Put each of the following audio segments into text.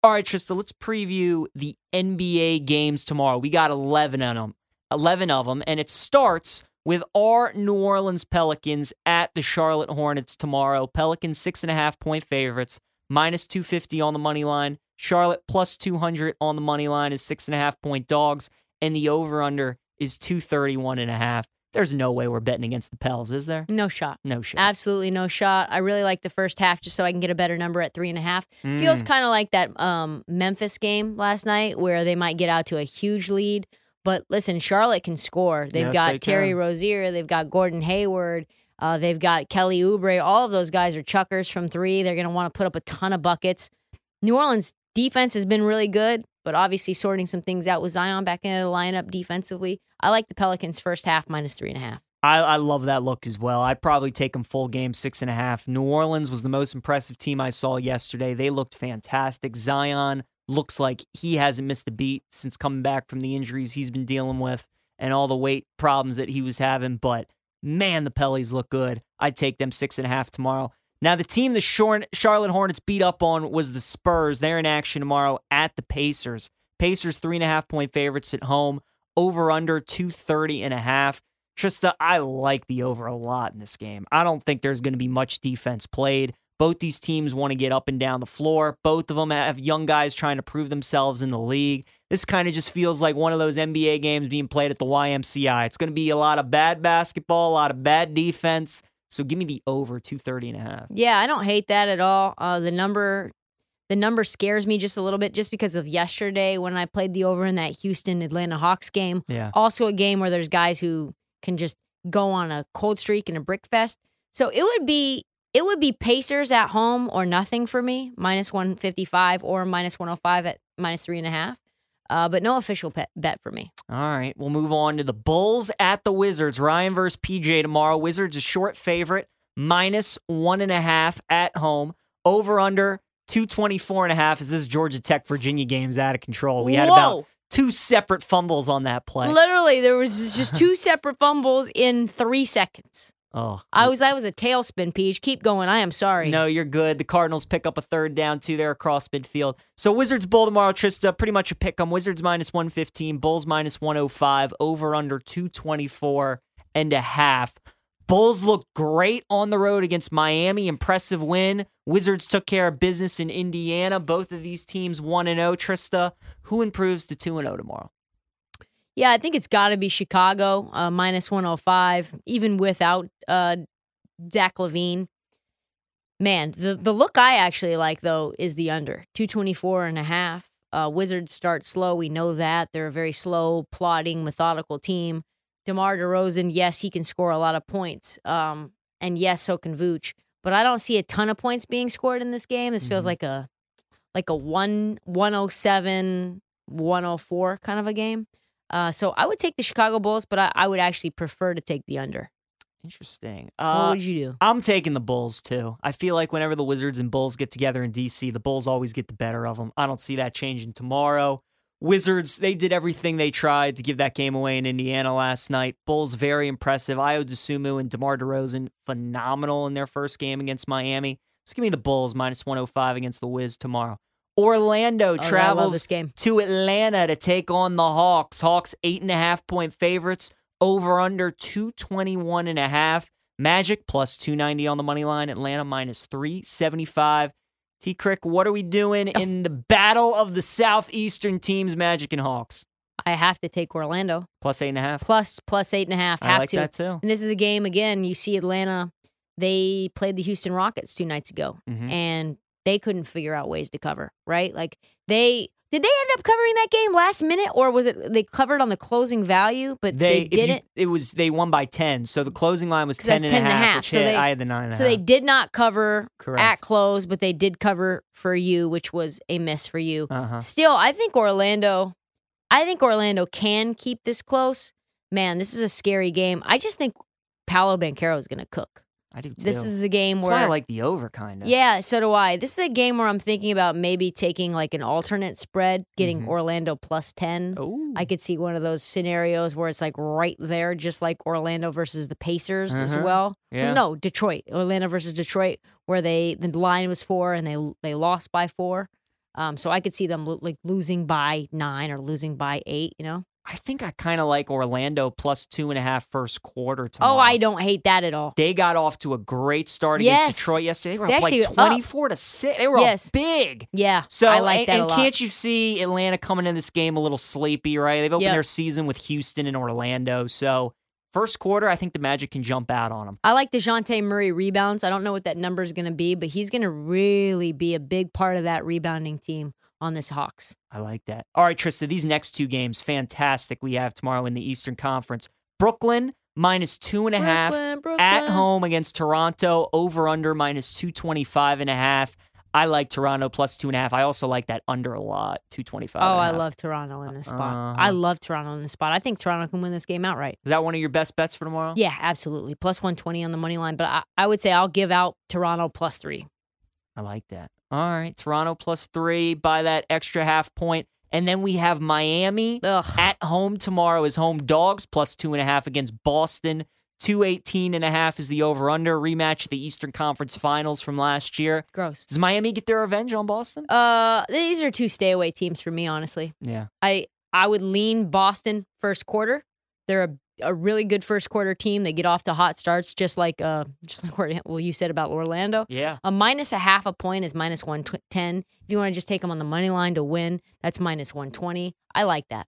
All right, Trista, let's preview the NBA games tomorrow. We got 11 of them, 11 of them, and it starts with our New Orleans Pelicans at the Charlotte Hornets tomorrow. Pelicans six and a half point favorites, minus 250 on the money line. Charlotte plus 200 on the money line is six and a half point dogs, and the over under is 231 and a half. There's no way we're betting against the Pels, is there? No shot. No shot. Absolutely no shot. I really like the first half just so I can get a better number at three and a half. Feels Mm. kind of like that um, Memphis game last night where they might get out to a huge lead. But listen, Charlotte can score. They've Yes, got they Terry can. Rozier. They've got Gordon Hayward. Uh, they've got Kelly Oubre. All of those guys are chuckers from three. They're going to want to put up a ton of buckets. New Orleans defense has been really good, but obviously sorting some things out with Zion back in the lineup defensively. I like the Pelicans first half minus three and a half. I, I love that look as well. I'd probably take them full game, six and a half. New Orleans was the most impressive team I saw yesterday. They looked fantastic. Zion looks like he hasn't missed a beat since coming back from the injuries he's been dealing with and all the weight problems that he was having. But man, the Pellies look good. I'd take them six and a half tomorrow. Now, the team the Charlotte Hornets beat up on was the Spurs. They're in action tomorrow at the Pacers. Pacers, three and a half point favorites at home. Over under 230 and a half. Trista, I like the over a lot in this game. I don't think there's going to be much defense played. Both these teams want to get up and down the floor. Both of them have young guys trying to prove themselves in the league. This kind of just feels like one of those NBA games being played at the YMCA. It's going to be a lot of bad basketball, a lot of bad defense. So give me the over 230 and a half. Yeah, I don't hate that at all. Uh, the number, the number scares me just a little bit, just because of yesterday when I played the over in that Houston Atlanta Hawks game. Yeah. Also, a game where there's guys who can just go on a cold streak and a brick fest. So it would be it would be Pacers at home or nothing for me, minus one fifty five or minus one hundred five at minus three and a half. Uh, but no official bet, bet for me. All right, we'll move on to the Bulls at the Wizards. Ryan versus PJ tomorrow. Wizards a short favorite, minus one and a half at home. Over under 224 and a half as this Georgia Tech Virginia game's out of control. We had about two separate fumbles on that play. Literally, there was just two separate fumbles in three seconds. Oh, I was I was a tailspin, Peach. Keep going. I am sorry. No, you're good. The Cardinals pick up a third down too there across midfield. So Wizards Bull tomorrow, Trista, pretty much a pick 'em. Wizards minus 115, Bulls minus 105, over under 224 and a half. Bulls looked great on the road against Miami. Impressive win. Wizards took care of business in Indiana. Both of these teams 1 and 0. Trista, who improves to 2 and 0 tomorrow? Yeah, I think it's got to be Chicago, uh, minus 105, even without uh, Zach LaVine. Man, the, the look I actually like, though, is the under 224 and a half. Uh, Wizards start slow. We know that. They're a very slow, plodding, methodical team. DeMar DeRozan, yes, he can score a lot of points. Um, and yes, so can Vooch. But I don't see a ton of points being scored in this game. This feels Mhm. like a like a one 107, 104 kind of a game. Uh, so I would take the Chicago Bulls, but I, I would actually prefer to take the under. Interesting. what Uh, would you do? I'm taking the Bulls too. I feel like whenever the Wizards and Bulls get together in DC, the Bulls always get the better of them. I don't see that changing tomorrow. Wizards, they did everything they tried to give that game away in Indiana last night. Bulls, very impressive. Ayo Dosunmu and DeMar DeRozan, phenomenal in their first game against Miami. So give me the Bulls minus 105 against the Wiz tomorrow. Orlando Oh, travels this game. to Atlanta to take on the Hawks. Hawks eight and a half point favorites. Over under 221 and a half. Magic plus 290 on the money line. Atlanta minus 375. T Crick, what are we doing in the battle of the southeastern teams, Magic and Hawks? I have to take Orlando Plus eight and a half. plus plus eight and a half. I Have like to. that too. And this is a game again. You see Atlanta. They played the Houston Rockets two nights ago, Mhm. and they couldn't figure out ways to cover. Right? Like they did. They end up covering that game last minute, or was it they covered on the closing value, but they, you- didn't. it was they won by 10. So the closing line was 'Cause that's 10 and a and a half, half, so hit- they- I had the 9 and a so they did not cover Correct. at close, but they did cover for you, which was a miss for you. Uh-huh. Still, I think Orlando. I think Orlando can keep this close. Man, this is a scary game. I just think Paolo Banchero is going to cook. I do too. This is a game That's where why I like the over kind of. Yeah, so do I. This is a game where I'm thinking about maybe taking like an alternate spread, getting Mhm. Orlando plus 10. Oh. I could see one of those scenarios where it's like right there, just like Orlando versus the Pacers as Uh-huh. well. 'Cause Yeah. No, Detroit, Orlando versus Detroit, where they the line was four and they they lost by four. Um, so I could see them lo- like losing by nine or losing by eight. You know? I think I kind of like Orlando plus two and a half first quarter tomorrow. Oh, I don't hate that at all. They got off to a great start against Detroit yesterday. They were They up like up. 24 to 6. They were Yes. up big. Yeah, So I like and, that and a lot. can't you see Atlanta coming in this game a little sleepy, right? They've opened Yep. their season with Houston and Orlando. So first quarter, I think the Magic can jump out on them. I like Dejounte Murray rebounds. I don't know what that number is going to be, but he's going to really be a big part of that rebounding team on this Hawks. I like that. All right, Trista, these next two games, fantastic. We have tomorrow in the Eastern Conference. Brooklyn minus two and a half Brooklyn, at Brooklyn. home against Toronto, over under minus 225 and a half. I like Toronto plus two and a half. I also like that under a lot, 225. Oh, I half. love Toronto in this spot. Uh-huh. I love Toronto in this spot. I think Toronto can win this game outright. Is that one of your best bets for tomorrow? Yeah, absolutely. Plus 120 on the money line. But I, I would say I'll give out Toronto plus three. I like that. All right, Toronto plus three by that extra half point. And then we have Miami Ugh. at home tomorrow as home dogs plus two and a half against Boston. 218 and a half is the over under rematch of the Eastern Conference Finals from last year. Gross. Does Miami get their revenge on Boston? Uh, these are two stay away teams for me, honestly. Yeah. I I would lean Boston first quarter. They're a, a really good first quarter team. They get off to hot starts, just like uh just like what well you said about Orlando. Yeah. A minus a half a point is minus one ten. If you want to just take them on the money line to win, that's minus one twenty. I like that.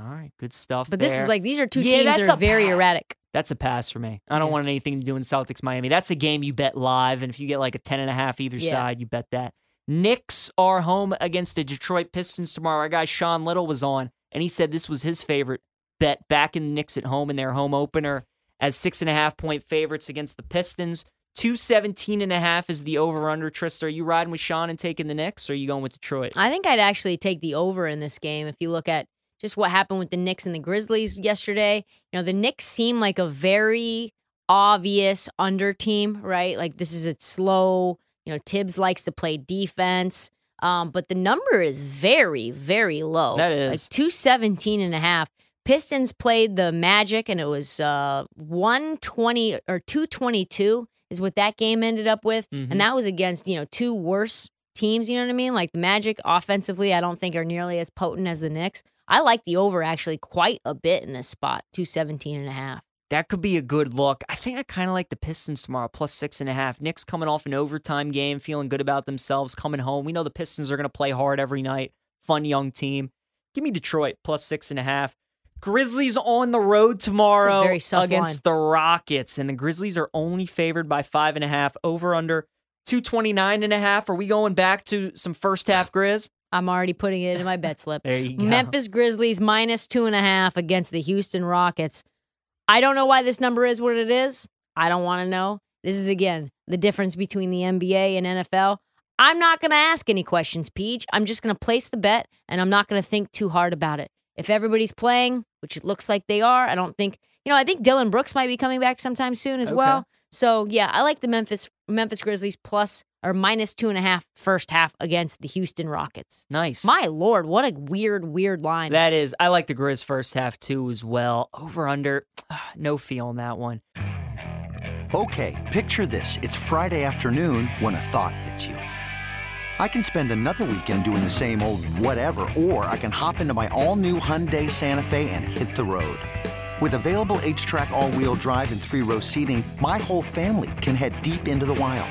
All right. Good stuff. But this there. is like these are two Yeah, teams that are very erratic. That's a pass for me. I don't Yeah. want anything to do in Celtics Miami. That's a game you bet live, and if you get like a ten and a half either Yeah. side, you bet that. Knicks are home against the Detroit Pistons tomorrow. Our guy Sean Little was on, and he said this was his favorite bet back in the Knicks at home in their home opener as six and a half point favorites against the Pistons. 217 and a half is the over under. Trista, are you riding with Sean and taking the Knicks, or are you going with Detroit? I think I'd actually take the over in this game if you look at just what happened with the Knicks and the Grizzlies yesterday. You know, the Knicks seem like a very obvious under team, right? Like this is a slow, you know, Tibbs likes to play defense. Um, but the number is very, very low. That is like 217 and a half. Pistons played the Magic and it was uh 120 or 222 is what that game ended up with. Mhm. And that was against, you know, two worse teams, you know what I mean? Like the Magic offensively, I don't think are nearly as potent as the Knicks. I like the over actually quite a bit in this spot, 217 and a half. That could be a good look. I think I kind of like the Pistons tomorrow, plus six and a half. Knicks coming off an overtime game, feeling good about themselves, coming home. We know the Pistons are going to play hard every night. Fun young team. Give me Detroit, plus six and a half. Grizzlies on the road tomorrow against the Rockets. And the Grizzlies are only favored by five and a half, over under 229 and a half. Are we going back to some first half Grizz? I'm already putting it in my bet slip. There you go. Memphis Grizzlies minus two and a half against the Houston Rockets. I don't know why this number is what it is. I don't want to know. This is again the difference between the NBA and NFL. I'm not going to ask any questions, Peach. I'm just going to place the bet and I'm not going to think too hard about it. If everybody's playing, which it looks like they are, I don't think You know, I think Dillon Brooks might be coming back sometime soon as Okay. well. So yeah, I like the Memphis Memphis Grizzlies plus or minus two and a half first half against the Houston Rockets. Nice. My lord, what a weird, weird line. That is, I like the Grizz first half too as well. Over under, no feel on that one. Okay, picture this. It's Friday afternoon when a thought hits you. I can spend another weekend doing the same old whatever, or I can hop into my all new Hyundai Santa Fe and hit the road. With available HTRAC, all wheel drive, and three row seating, my whole family can head deep into the wild.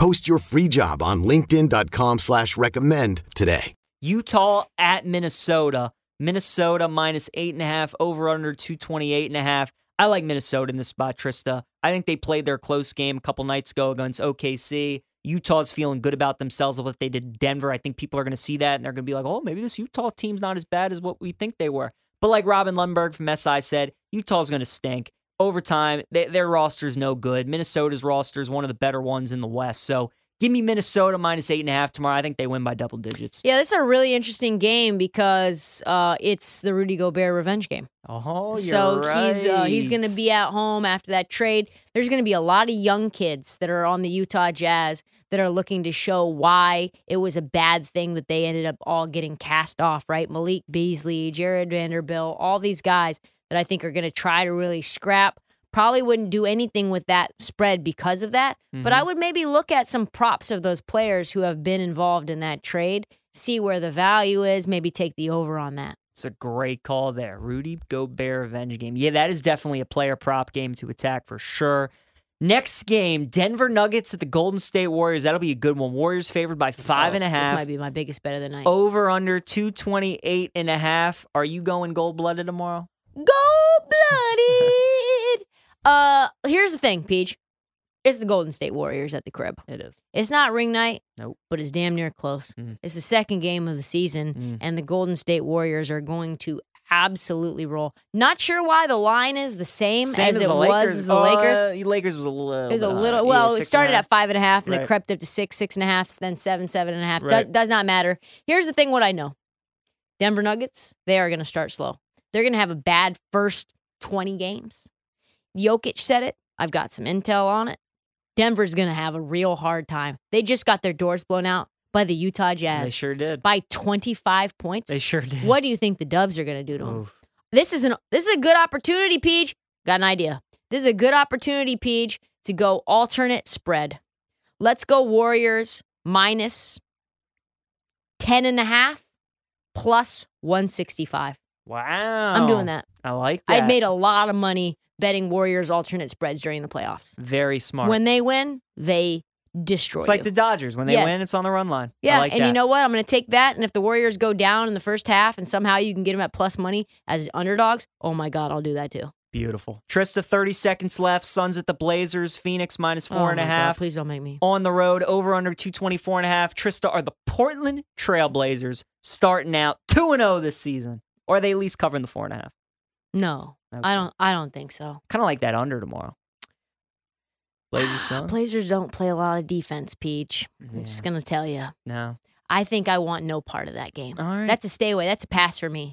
Post your free job on linkedin.com slash recommend today. Utah at Minnesota. Minnesota minus eight and a half, over under 228 and a half. I like Minnesota in this spot, Trista. I think they played their close game a couple nights ago against OKC. Utah's feeling good about themselves of what they did Denver. I think people are going to see that and they're going to be like, oh, maybe this Utah team's not as bad as what we think they were. But like Robin Lundberg from SI said, Utah's going to stink. Over time, they, their roster's no good. Minnesota's roster is one of the better ones in the West. So give me Minnesota minus eight and a half tomorrow. I think they win by double digits. yeah, this is a really interesting game because uh, it's the Rudy Gobert revenge game. Oh, you're so he's uh, he's going to be at home after that trade. There's going to be a lot of young kids that are on the Utah Jazz that are looking to show why it was a bad thing that they ended up all getting cast off. Right, Malik Beasley, Jarred Vanderbilt, all these guys that I think are going to try to really scrap. Probably wouldn't do anything with that spread because of that. But I mm-hmm. would maybe look at some props of those players who have been involved in that trade, see where the value is, maybe take the over on that. It's a great call there. Rudy Gobert revenge game. Yeah, that is definitely a player prop game to attack for sure. Next game, Denver Nuggets at the Golden State Warriors. That'll be a good one. Warriors favored by oh, five Oh, and a This might be my biggest bet of the night. Over under 228 and a half. Are you going gold blooded tomorrow? Gold blooded. uh, here's the thing, Peach. It's the Golden State Warriors at the crib. It is. It's not ring night, Nope. but it's damn near close. Mhm. It's the second game of the season, Mm. and the Golden State Warriors are going to absolutely roll. Not sure why the line is the same, Same as, it the was as the Oh, Lakers. uh, Lakers was a little. It was a little well. Yeah, it started at five and a half, and Right. it crept up to six, six and a half, then seven, seven and a half. Do- does not matter. Here's the thing: what I know, Denver Nuggets, they are going to start slow. They're going to have a bad first twenty games. Jokic said it. I've got some intel on it. Denver's going to have a real hard time. They just got their doors blown out by the Utah Jazz They sure did. by 25 points. They sure did. What do you think the Dubs are going to do to them? This is an this is a good opportunity, Peach. Got an idea. This is a good opportunity, Peach, to go alternate spread. Let's go Warriors minus 10 and a half plus 165. Wow. I'm doing that. I like that. I've made a lot of money betting Warriors alternate spreads during the playoffs. Very smart. When they win, they destroy it's like you. the Dodgers. When they Yes. win, it's on the run line. I Yeah, like and that. you know what? I'm going to take that. And if the Warriors go down in the first half and somehow you can get them at plus money as underdogs, oh my God, I'll do that too. Beautiful. Trista, 30 seconds left. Suns at the Blazers. Phoenix minus Oh four and a oh my God, please don't make me. On the road, over under 224 and a half. Trista, are the Portland Trailblazers starting out 2 and 0 this season? Or are they at least covering the four and a half? No, Okay. I don't. I don't think so. Kind of like that under tomorrow. Blazers, Suns? Blazers don't play a lot of defense, Peach. I'm Yeah. just gonna tell you. No. I think I want no part of that game. All right. That's a stay away. That's a pass for me.